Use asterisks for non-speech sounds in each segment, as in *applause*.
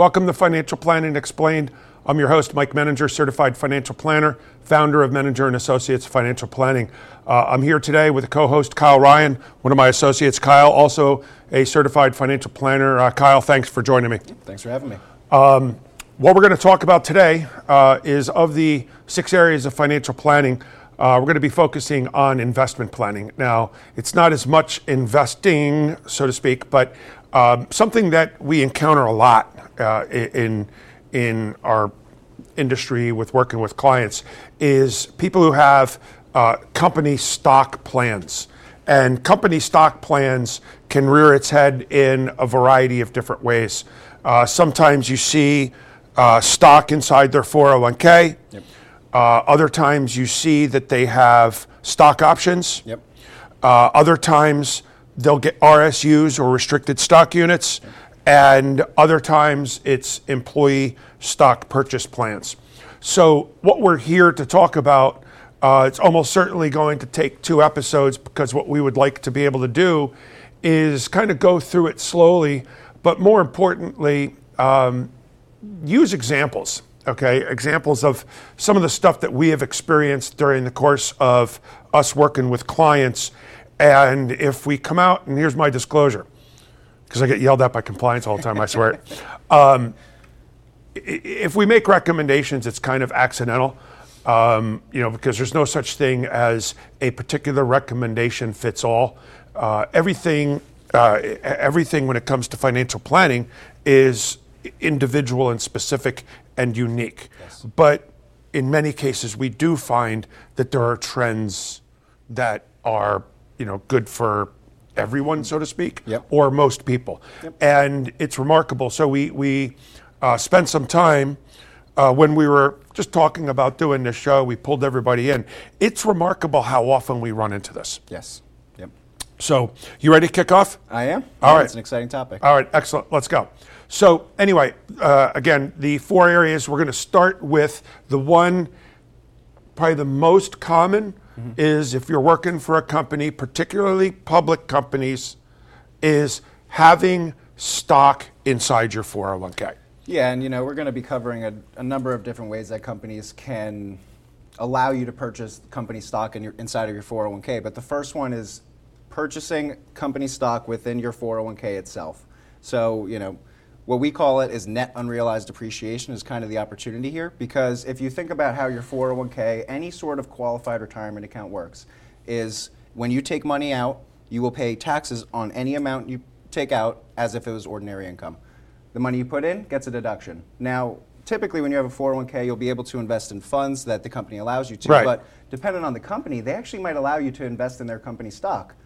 Welcome to Financial Planning Explained. I'm your host, Mike Menninger, certified financial planner, founder of Menninger and Associates Financial Planning. Uh, I'm here today with a co-host, Kyle Ryan, one of my associates. Kyle, also a certified financial planner. Uh, Kyle, thanks for joining me. Thanks for having me. Um, what we're going to talk about today uh, is of the six areas of financial planning. Uh, we're going to be focusing on investment planning. Now, it's not as much investing, so to speak, but um, something that we encounter a lot uh, in in our industry with working with clients is people who have uh, company stock plans. And company stock plans can rear its head in a variety of different ways. Uh, sometimes you see uh, stock inside their 401k. Yep. Uh, other times you see that they have stock options. Yep. Uh, other times they'll get RSUs or restricted stock units. Yep and other times it's employee stock purchase plans. So, what we're here to talk about, uh, it's almost certainly going to take two episodes because what we would like to be able to do is kind of go through it slowly, but more importantly, um, use examples. Okay, examples of some of the stuff that we have experienced during the course of us working with clients. And if we come out, and here's my disclosure because I get yelled at by compliance all the time, I swear. *laughs* um, if we make recommendations, it's kind of accidental. Um, you know, because there's no such thing as a particular recommendation fits all. Uh, everything, uh, everything when it comes to financial planning is individual and specific and unique. Yes. But in many cases, we do find that there are trends that are, you know, good for everyone, so to speak, yep. or most people. Yep. And it's remarkable. So we, we uh, spent some time uh, when we were just talking about doing this show, we pulled everybody in. It's remarkable how often we run into this. Yes. Yep. So, you ready to kick off? I am. All yeah, right. It's an exciting topic. All right, excellent. Let's go. So, anyway, uh, again, the four areas, we're going to start with the one, probably the most common mm-hmm. is if you're working for a company, particularly public companies, is having stock inside your 401k. Yeah, and you know, we're going to be covering a, a, number of different ways that companies can allow you to purchase company stock in your, inside of your 401k. But the first one is purchasing company stock within your 401k itself. So, you know, what we call it is net unrealized depreciation is kind of the opportunity here because if you think about how your 401k, any sort of qualified retirement account works, is when you take money out, you will pay taxes on any amount you take out as if it was ordinary income. The money you put in gets a deduction. Now, typically when you have a 401k, you'll be able to invest in funds that the company allows you to, right. but depending on the company, they actually might allow you to invest in their company stock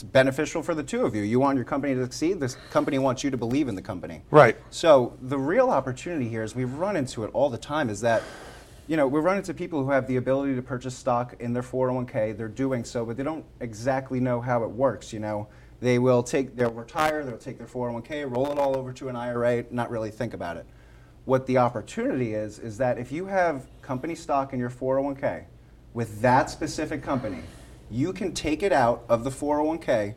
it's beneficial for the two of you. You want your company to succeed. This company wants you to believe in the company. Right. So the real opportunity here is we run into it all the time. Is that you know, we run into people who have the ability to purchase stock in their 401k. They're doing so, but they don't exactly know how it works. You know, they will take, they'll retire, they'll take their 401k, roll it all over to an IRA, not really think about it. What the opportunity is, is that if you have company stock in your 401k with that specific company, you can take it out of the 401k,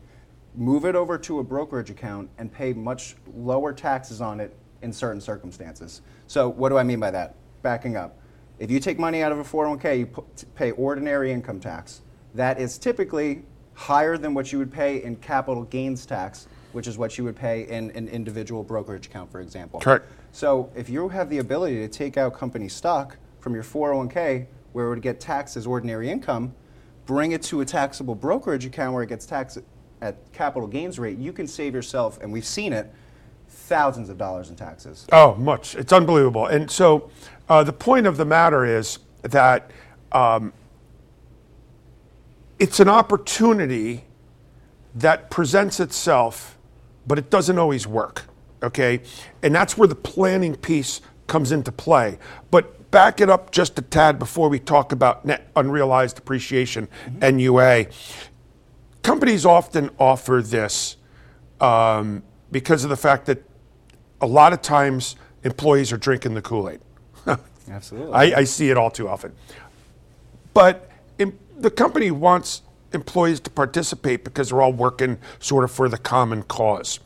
move it over to a brokerage account, and pay much lower taxes on it in certain circumstances. So, what do I mean by that? Backing up. If you take money out of a 401k, you pay ordinary income tax. That is typically higher than what you would pay in capital gains tax, which is what you would pay in an individual brokerage account, for example. Correct. So, if you have the ability to take out company stock from your 401k, where it would get taxed as ordinary income, bring it to a taxable brokerage account where it gets taxed at capital gains rate, you can save yourself, and we've seen it, thousands of dollars in taxes. Oh, much. It's unbelievable. And so uh, the point of the matter is that um, it's an opportunity that presents itself, but it doesn't always work. Okay? And that's where the planning piece comes into play. But back it up just a tad before we talk about net unrealized appreciation, mm-hmm. NUA. Companies often offer this um, because of the fact that a lot of times employees are drinking the Kool Aid. *laughs* Absolutely. I, I see it all too often. But em- the company wants employees to participate because they're all working sort of for the common cause.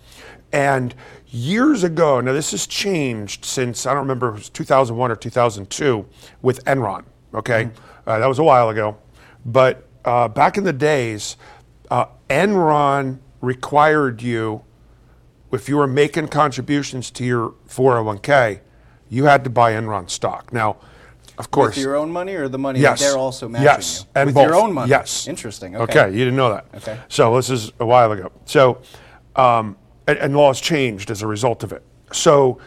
And years ago, now this has changed since I don't remember it was 2001 or 2002 with Enron. Okay, uh, that was a while ago, but uh, back in the days, uh, Enron required you if you were making contributions to your 401k, you had to buy Enron stock. Now, of course, With your own money or the money yes, that they're also matching yes, you? and With both. your own money? Yes, Interesting. Okay. Okay, you didn't know that. Okay. So this is a while ago. So, um, and, and laws changed as a result of it. So.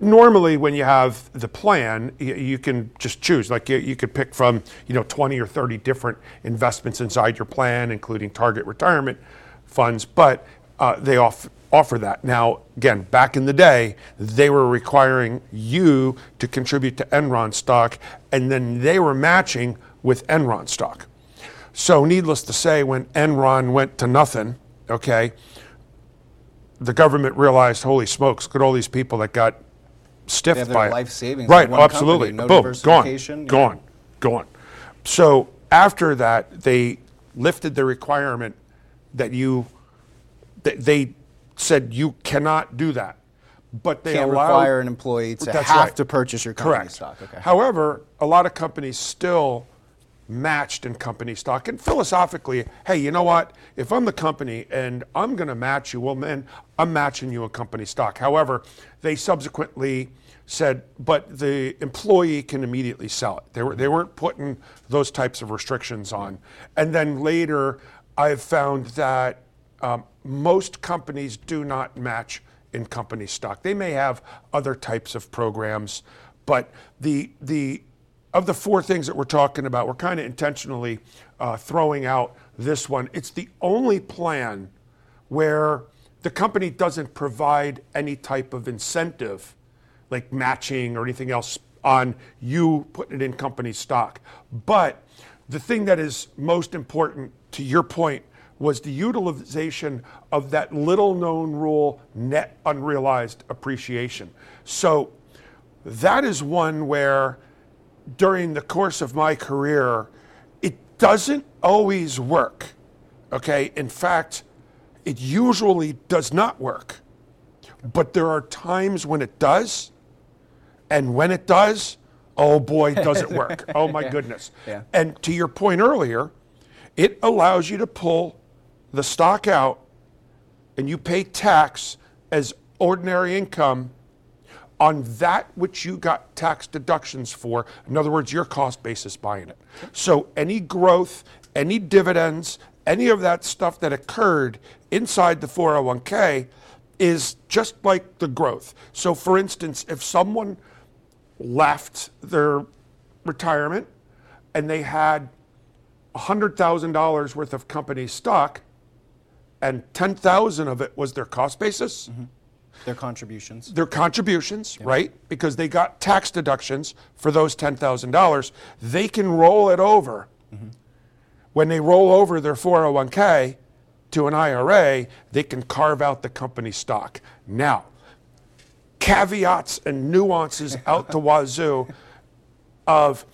Normally, when you have the plan, you, you can just choose. Like you, you could pick from, you know, 20 or 30 different investments inside your plan, including target retirement funds. But uh, they off, offer that. Now, again, back in the day, they were requiring you to contribute to Enron stock, and then they were matching with Enron stock. So, needless to say, when Enron went to nothing, okay, the government realized, holy smokes, look at all these people that got stiffed have their by life savings Right, one absolutely. company, no Boom, diversification, gone, yeah. gone, gone. So after that, they lifted the requirement that you, that they said you cannot do that. But they Can't allow, require an employee to have right. to purchase your company Correct. stock. Okay. However, a lot of companies still matched in company stock. And philosophically, hey, you know what? If I'm the company and I'm going to match you, well, then I'm matching you in company stock. However, they subsequently said, but the employee can immediately sell it. They, were, they weren't putting those types of restrictions on. And then later, I've found that um, most companies do not match in company stock. They may have other types of programs, but the the of the four things that we're talking about, we're kind of intentionally uh, throwing out this one. It's the only plan where the company doesn't provide any type of incentive, like matching or anything else, on you putting it in company stock. But the thing that is most important to your point was the utilization of that little known rule net unrealized appreciation. So that is one where during the course of my career, it doesn't always work. Okay? In fact, it usually does not work. But there are times when it does. And when it does, oh boy, does it work. *laughs* oh my goodness. Yeah. And to your point earlier, it allows you to pull the stock out and you pay tax as ordinary income on that which you got tax deductions for. In other words, your cost basis buying it. So any growth, any dividends, any of that stuff that occurred inside the 401k is just like the growth. So for instance, if someone left their retirement and they had $100,000 worth of company stock and 10,000 of it was their cost basis, mm-hmm. Their contributions. their contributions, right? Because they got tax deductions for those $10,000. They can roll it over. Mm-hmm. When they roll over their 401k to an IRA, they can carve out the company stock. Now, caveats and nuances out the *laughs* wazoo of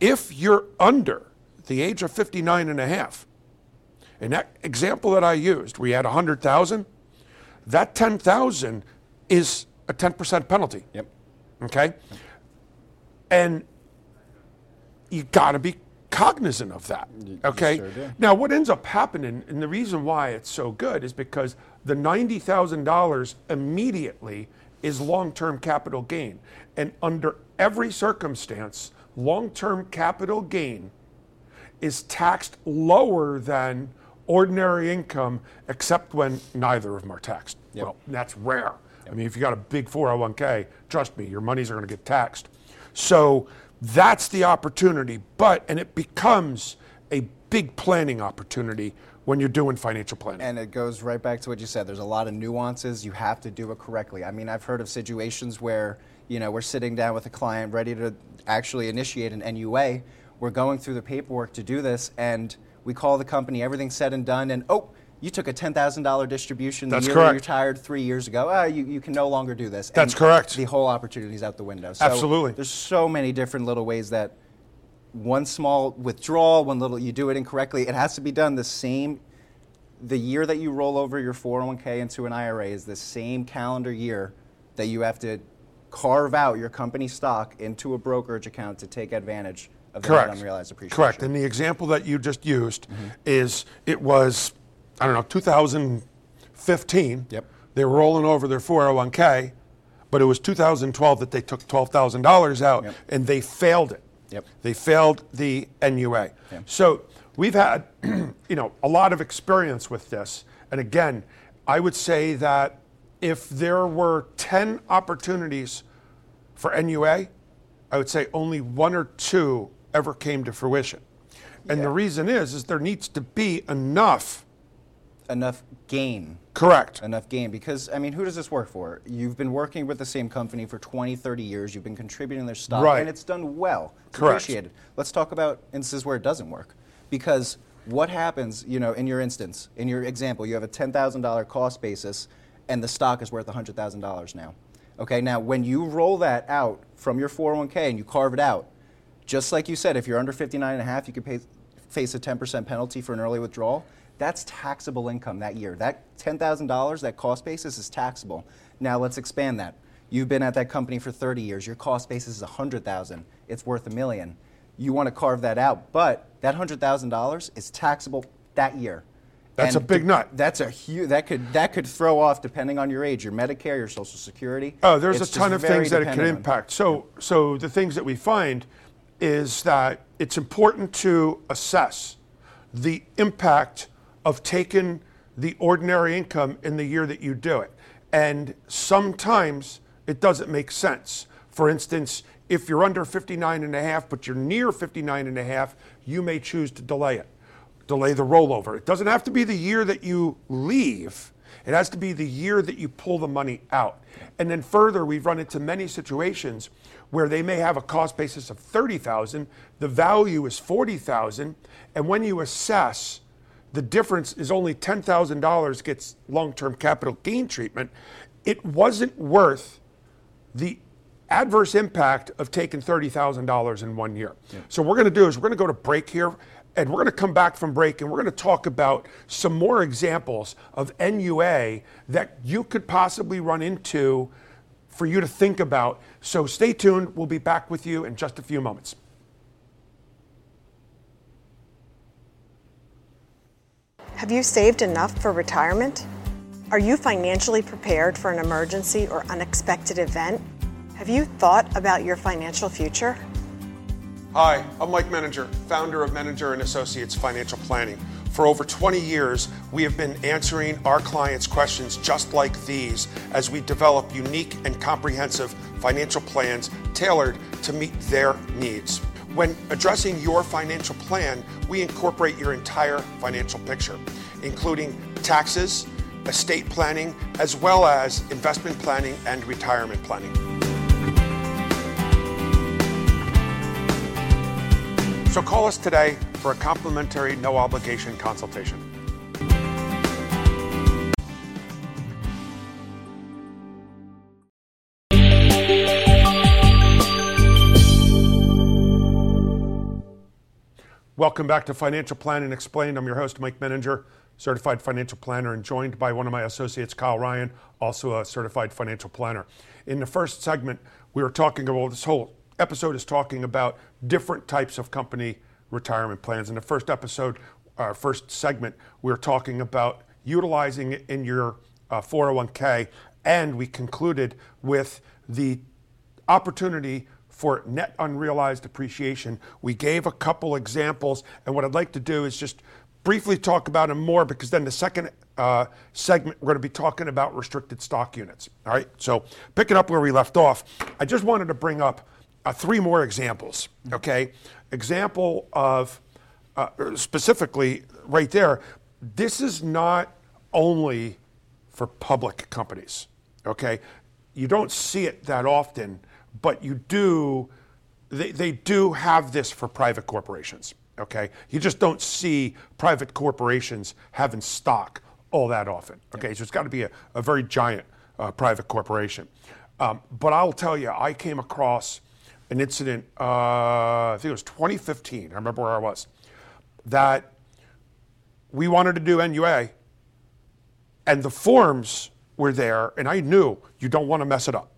if you're under the age of 59 and a half, in that example that I used, we had 100,000, that 10,000 is a 10% penalty. Yep. Okay? And you got to be cognizant of that. Okay? sure. Now, what ends up happening, and the reason why it's so good is because the $90,000 immediately is long term capital gain. And under every circumstance, long term capital gain is taxed lower than ordinary income, except when neither of them are taxed. Yep. Well, that's rare. I mean, if you got a big 401k, trust me, your monies are going to get taxed. So that's the opportunity, but, and it becomes a big planning opportunity when you're doing financial planning. And it goes right back to what you said. There's a lot of nuances. You have to do it correctly. I mean, I've heard of situations where, you know, we're sitting down with a client ready to actually initiate an NUA. We're going through the paperwork to do this, and we call the company, everything's said and done, and oh, you took a $10,000 distribution the That's year correct. you retired three years ago. Ah, you, you can no longer do this. That's correct. The whole opportunity's out the window. So Absolutely. There's so many different little ways that one small withdrawal, one little, you do it incorrectly. It has to be done the same. The year that you roll over your 401k into an IRA is the same calendar year that you have to carve out your company stock into a brokerage account to take advantage of the Correct. unrealized appreciation. Correct. And the example that you just used Mm-hmm. is it was, I don't know, 2015. Yep. They were rolling over their 401k, but it was 2012 that they took $12,000 out Yep. and they failed it. Yep. They failed the NUA. Yeah. So we've had, *clears throat* you know, a lot of experience with this. And again, I would say that if there were 10 opportunities for NUA, I would say only one or two ever came to fruition. And the reason is, is there needs to be enough. Enough gain. Correct. enough gain because i mean who does this work for you've been working with the same company for 20 30 years you've been contributing their stock Right. and it's done well it's Correct. appreciated let's talk about instances where it doesn't work because what happens you know in your instance in your example you have a $10000 cost basis and the stock is worth $100000 now okay now when you roll that out from your 401k and you carve it out just like you said if you're under 59 and a half you could pay, face a 10% penalty for an early withdrawal that's taxable income that year. That $10,000, that cost basis is taxable. Now let's expand that. You've been at that company for 30 years. Your cost basis is 100,000. It's worth a million. You want to carve that out, but that $100,000 is taxable that year. That's And a big nut. That's a huge. That could that could throw off depending on your age, your Medicare, your Social Security. Oh, there's It's a ton of things that it could impact. So, so the things that we find is that it's important to assess the impact of taking the ordinary income in the year that you do it. And sometimes it doesn't make sense. For instance, if you're under 59 and a half, but you're near 59 and a half, you may choose to delay it delay the rollover. It doesn't have to be the year that you leave. It has to be the year that you pull the money out. And then further, we've run into many situations where they may have a cost basis of 30,000, the value is 40,000, and when you assess the difference is only $10,000 gets long-term capital gain treatment, it wasn't worth the adverse impact of taking $30,000 in one year. So what we're going to do is we're going to go to break here and we're going to come back from break and we're going to talk about some more examples of NUA that you could possibly run into for you to think about. So stay tuned. We'll be back with you in just a few moments. Have you saved enough for retirement? Are you financially prepared for an emergency or unexpected event? Have you thought about your financial future? Hi, I'm Mike Menninger, founder of Menninger and Associates Financial Planning. For over 20 years, we have been answering our clients' questions just like these as we develop unique and comprehensive financial plans tailored to meet their needs. When addressing your financial plan, we incorporate your entire financial picture, including taxes, estate planning, as well as investment planning and retirement planning. So call us today for a complimentary, no obligation consultation. Welcome back to Financial Planning Explained. I'm your host, Mike Menninger, certified financial planner, and joined by one of my associates, Kyle Ryan, also a certified financial planner. In the first segment, we were talking about this whole episode is talking about different types of company retirement plans. In the first episode, our first segment, we were talking about utilizing it in your uh, 401k, and we concluded with the opportunity for net unrealized appreciation. We gave a couple examples, and what I'd like to do is just briefly talk about them more because then the second uh, segment, we're going to be talking about restricted stock units. All right, so picking up where we left off, I just wanted to bring up uh, three more examples, okay? Example of uh, specifically right there, this is not only for public companies, okay? You don't see it that often, but you do, they, they do have this for private corporations, okay? You just don't see private corporations having stock all that often, okay? So it's got to be a, a very giant uh, private corporation. Um, but I'll tell you, I came across an incident, uh, I think it was 2015, I remember where I was, that we wanted to do NUA and the forms were there, and I knew you don't want to mess it up.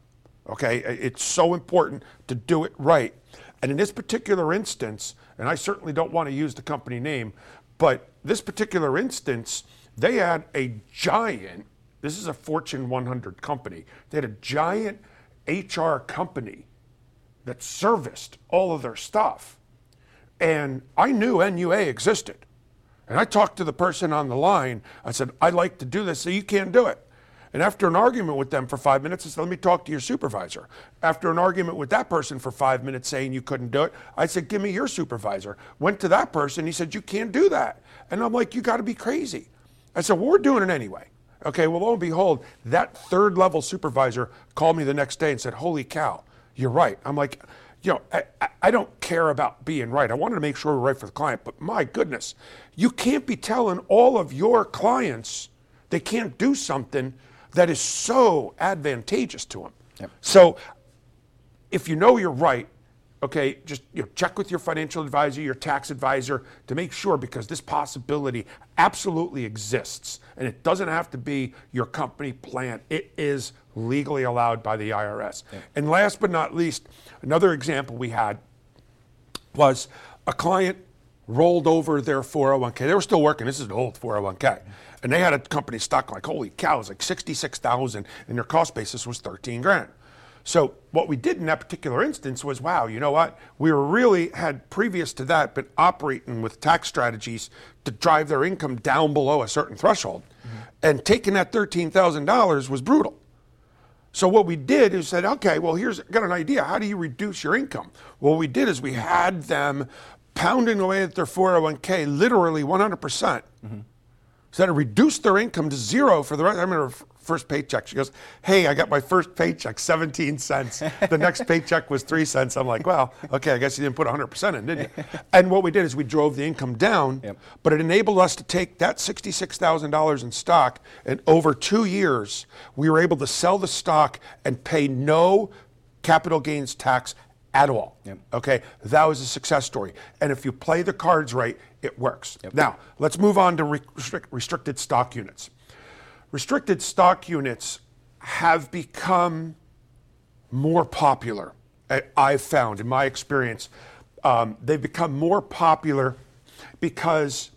Okay, it's so important to do it right. And in this particular instance, and I certainly don't want to use the company name, but this particular instance, they had a giant, this is a Fortune 100 company, they had a giant HR company that serviced all of their stuff. And I knew NUA existed. And I talked to the person on the line. I said, I'd like to do this, so you can't do it. And after an argument with them for five minutes, I said, let me talk to your supervisor. After an argument with that person for five minutes saying you couldn't do it, I said, give me your supervisor. Went to that person, he said, you can't do that. And I'm like, you got to be crazy. I said, well, we're doing it anyway. Okay, well, lo and behold, that third level supervisor called me the next day and said, holy cow, you're right. I'm like, you know, I, I don't care about being right. I wanted to make sure we're right for the client, but my goodness, you can't be telling all of your clients they can't do something that is so advantageous to them. Yep. So if you know you're right, okay, just you know, check with your financial advisor, your tax advisor to make sure because this possibility absolutely exists. And it doesn't have to be your company plan, it is legally allowed by the IRS. Yep. And last but not least, another example we had was a client rolled over their 401k. They were still working. This is an old 401k. And they had a company stock like, holy cow, it was like 66,000 and their cost basis was 13 grand. So what we did in that particular instance was, wow, you know what? We were really had previous to that been operating with tax strategies to drive their income down below a certain threshold. Mm-hmm. And taking that $13,000 was brutal. So what we did is said, okay, well, here's got an idea. How do you reduce your income? Well, what we did is we had them pounding away at their 401k literally 100%. percent mm-hmm so that reduced their income to zero for the rest. I remember first paycheck. She goes, "Hey, I got my first paycheck, 17 cents. The next *laughs* paycheck was three cents." I'm like, "Well, okay, I guess you didn't put 100 percent in, did you?" And what we did is we drove the income down, yep. but it enabled us to take that $66,000 in stock, and over two years, we were able to sell the stock and pay no capital gains tax at all. Yep. Okay, that was a success story. And if you play the cards right, it works. Yep. Now, let's move on to restrict, restricted stock units. Restricted stock units have become more popular, I've found in my experience. Um, they've become more popular because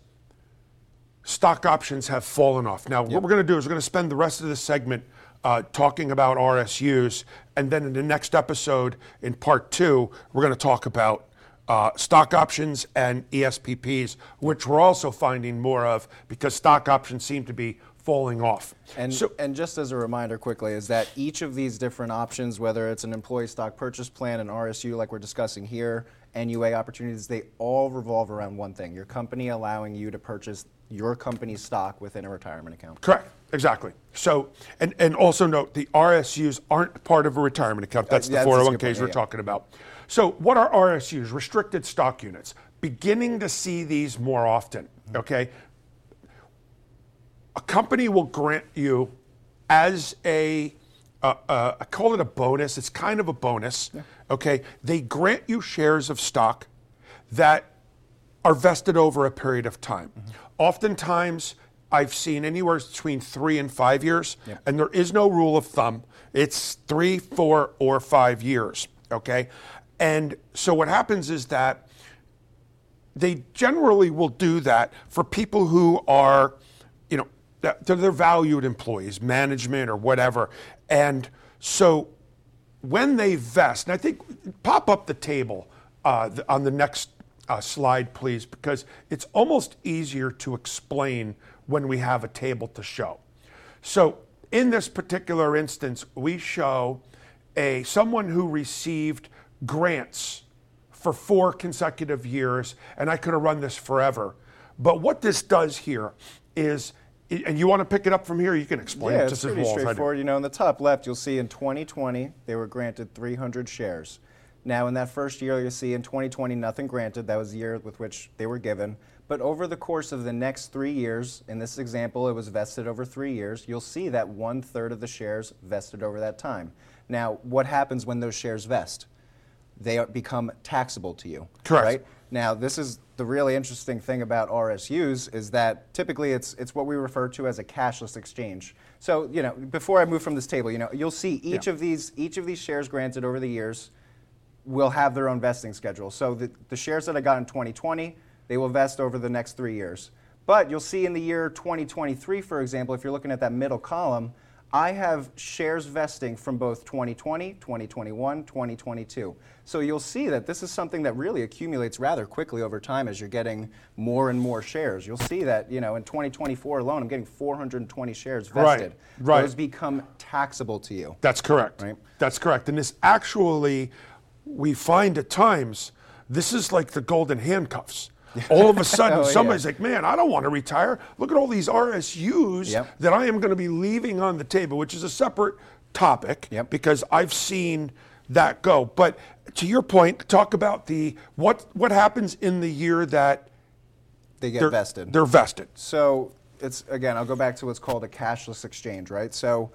stock options have fallen off. Now, yep. what we're going to do is we're going to spend the rest of this segment uh, talking about RSUs. And then in the next episode, in part two, we're going to talk about uh, stock options and ESPPs, which we're also finding more of because stock options seem to be falling off. And, so, and just as a reminder quickly, is that each of these different options, whether it's an employee stock purchase plan, an RSU like we're discussing here, NUA opportunities, they all revolve around one thing your company allowing you to purchase your company's stock within a retirement account. Correct. Exactly. So, and, and also note the RSUs aren't part of a retirement account. That's the 401ks point, we're yeah. talking about. So, what are RSUs? Restricted stock units. Beginning to see these more often. Mm-hmm. Okay. A company will grant you as a uh, uh, I call it a bonus. It's kind of a bonus. Okay. They grant you shares of stock that are vested over a period of time. Oftentimes, I've seen anywhere between three and five years, yep. and there is no rule of thumb. It's three, four, or five years. Okay, and so what happens is that they generally will do that for people who are, you know, they're, they're valued employees, management or whatever, and so when they vest, and I think pop up the table uh, on the next uh, slide, please, because it's almost easier to explain when we have a table to show. So in this particular instance, we show a someone who received grants for four consecutive years, and I could have run this forever. But what this does here is, and you want to pick it up from here, you can explain yeah, it just it's pretty straightforward. You know, in the top left, you'll see in 2020 they were granted 300 shares. Now, in that first year, you'll see in 2020, nothing granted. That was the year with which they were given. But over the course of the next three years, in this example, it was vested over three years, you'll see that one third of the shares vested over that time. Now, what happens when those shares vest? they are- become taxable to you. Correct. Right? Now, this is the really interesting thing about RSUs is that typically it's it's what we refer to as a cashless exchange. So, you know, before I move from this table, you know, you'll see each Yeah. of these each of these shares granted over the years will have their own vesting schedule. So the, the shares that I got in 2020, they will vest over the next three years. But you'll see in the year 2023, for example, if you're looking at that middle column, I have shares vesting from both 2020, 2021, 2022. So you'll see that this is something that really accumulates rather quickly over time as you're getting more and more shares. You'll see that, you know, in 2024 alone, I'm getting 420 shares vested. Right, right. Those become taxable to you. That's correct. Right. That's correct. And this actually, we find at times, this is like the golden handcuffs. All of a *laughs* oh, sudden, Oh, yeah. somebody's like, man, I don't want to retire. Look at all these RSUs Yep. that I am going to be leaving on the table, which is a separate topic Yep. because I've seen that go. But to your point, talk about the what what happens in the year that They get they're vested. They're vested. So it's again, I'll go back to what's called a cashless exchange, right? So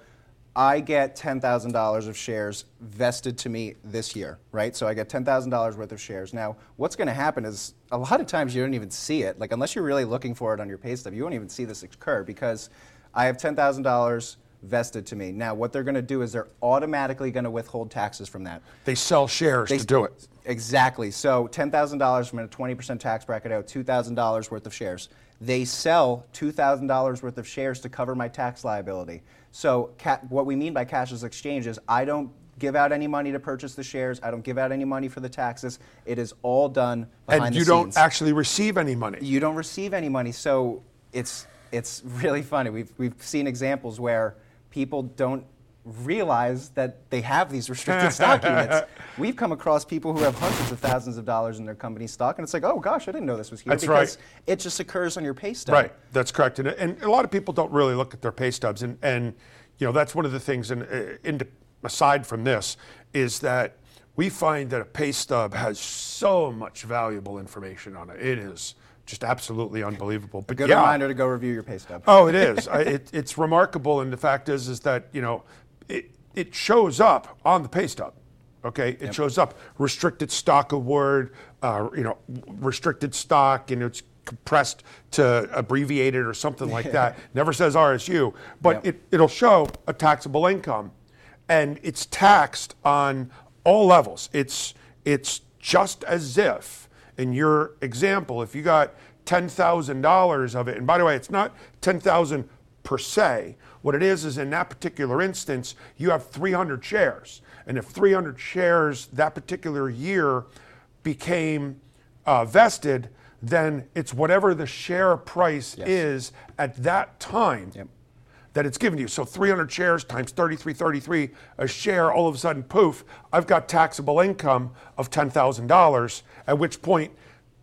I get ten thousand dollars of shares vested to me this year, right? So I get ten thousand dollars worth of shares. Now, what's going to happen is a lot of times you don't even see it. Like unless you're really looking for it on your pay stub, you won't even see this occur because I have ten thousand dollars vested to me. Now, what they're going to do is they're automatically going to withhold taxes from that. They sell shares They- to do it. Exactly. So ten thousand dollars from a twenty percent tax bracket out, two thousand dollars worth of shares. They sell two thousand dollars worth of shares to cover my tax liability. So ca- what we mean by cashless exchange is I don't give out any money to purchase the shares. I don't give out any money for the taxes. It is all done behind And you scenes don't actually receive any money. you don't receive any money. So it's it's really funny. We've we've seen examples where people don't realize that they have these restricted stock *laughs* units. We've come across people who have hundreds of thousands of dollars in their company stock, and it's like, oh gosh, I didn't know this was here That's because right. it just occurs on your pay stub. Right, that's correct. And, and a lot of people don't really look at their pay stubs. And, and you know, that's one of the things, and uh, in, aside from this, is that we find that a pay stub has so much valuable information on it. It is just absolutely unbelievable. But Good yeah. reminder to go review your pay stub. Oh, it is. *laughs* I, it, it's remarkable, and the fact is, is that you know, it it shows up on the pay stub. Okay, it shows up restricted stock award, uh, you know, restricted stock, and it's compressed to abbreviated or something like that. *laughs* Never says RSU, but Yep. it it'll show a taxable income, and it's taxed on all levels. It's it's just as if in your example, if you got ten thousand dollars of it, and by the way, it's not ten thousand per se. What it is is in that particular instance, you have 300 shares, and if 300 shares that particular year became uh, vested, then it's whatever the share price Yes. is at that time Yep. that it's given to you. So 300 shares times 3333 a share, all of a sudden, poof, I've got taxable income of $10,000, at which point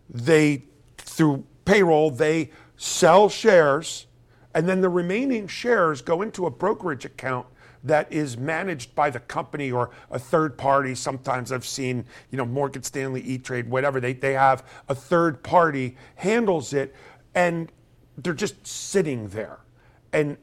they, through payroll, they sell shares, and then the remaining shares go into a brokerage account that is managed by the company or a third party. Sometimes I've seen, you know, Morgan Stanley, E-Trade, whatever, they, they have a third party handles it, and they're just sitting there. And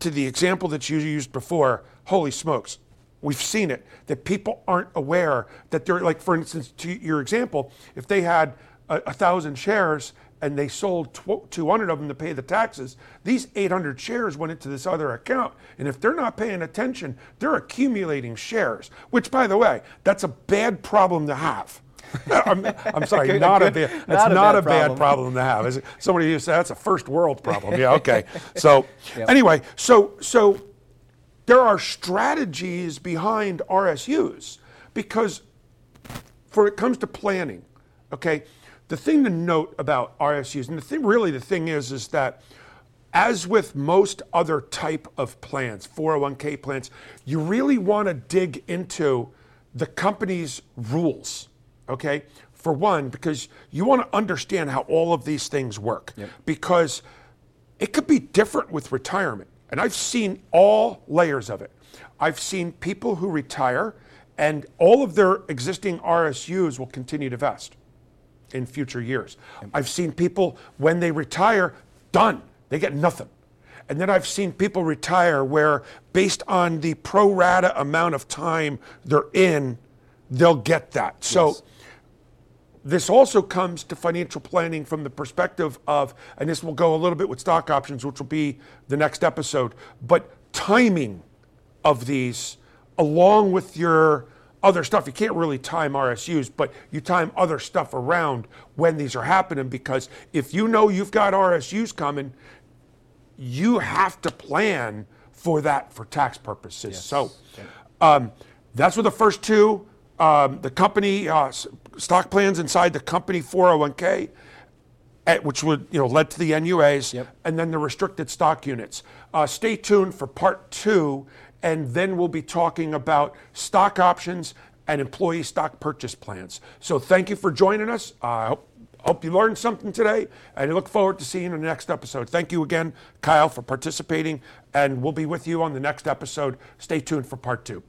to the example that you used before, holy smokes, we've seen it that people aren't aware that they're like, for instance, to your example, if they had a, a thousand shares and they sold 200 of them to pay the taxes, these 800 shares went into this other account. And if they're not paying attention, they're accumulating shares, which, by the way, that's a bad problem to have. *laughs* I'm, I'm sorry, *laughs* Good- not a good- bad. That's not not, a a bad bad problem. problem to have. Is Somebody used to say that's a first world problem. Yeah, okay. *laughs* So Yep. anyway, so so there are strategies behind RSUs because for it comes to planning, okay, the thing to note about RSUs, and the thing really the thing is, is that as with most other type of plans, 401k plans, you really want to dig into the company's rules, okay? For one, because you want to understand how all of these things work. Because it could be different with retirement. And I've seen all layers of it. I've seen people who retire and all of their existing RSUs will continue to vest in future years. I've seen people when they retire, done, they get nothing. And then I've seen people retire where, based on the pro rata amount of time they're in they'll get that. So Yes. this also comes to financial planning from the perspective of, and this will go a little bit with stock options, which will be the next episode, but timing of these along with your other stuff. You can't really time RSUs, but you time other stuff around when these are happening because if you know you've got RSUs coming, you have to plan for that for tax purposes. So um, that's what the first two, um, the company uh, stock plans inside the company 401k, at, which would you know led to the NUAs, Yep. and then the restricted stock units. Uh, stay tuned for part two, and then we'll be talking about stock options and employee stock purchase plans. So thank you for joining us. Uh, I hope, hope you learned something today, and I look forward to seeing you in the next episode. Thank you again, Kyle, for participating, and we'll be with you on the next episode. Stay tuned for part two.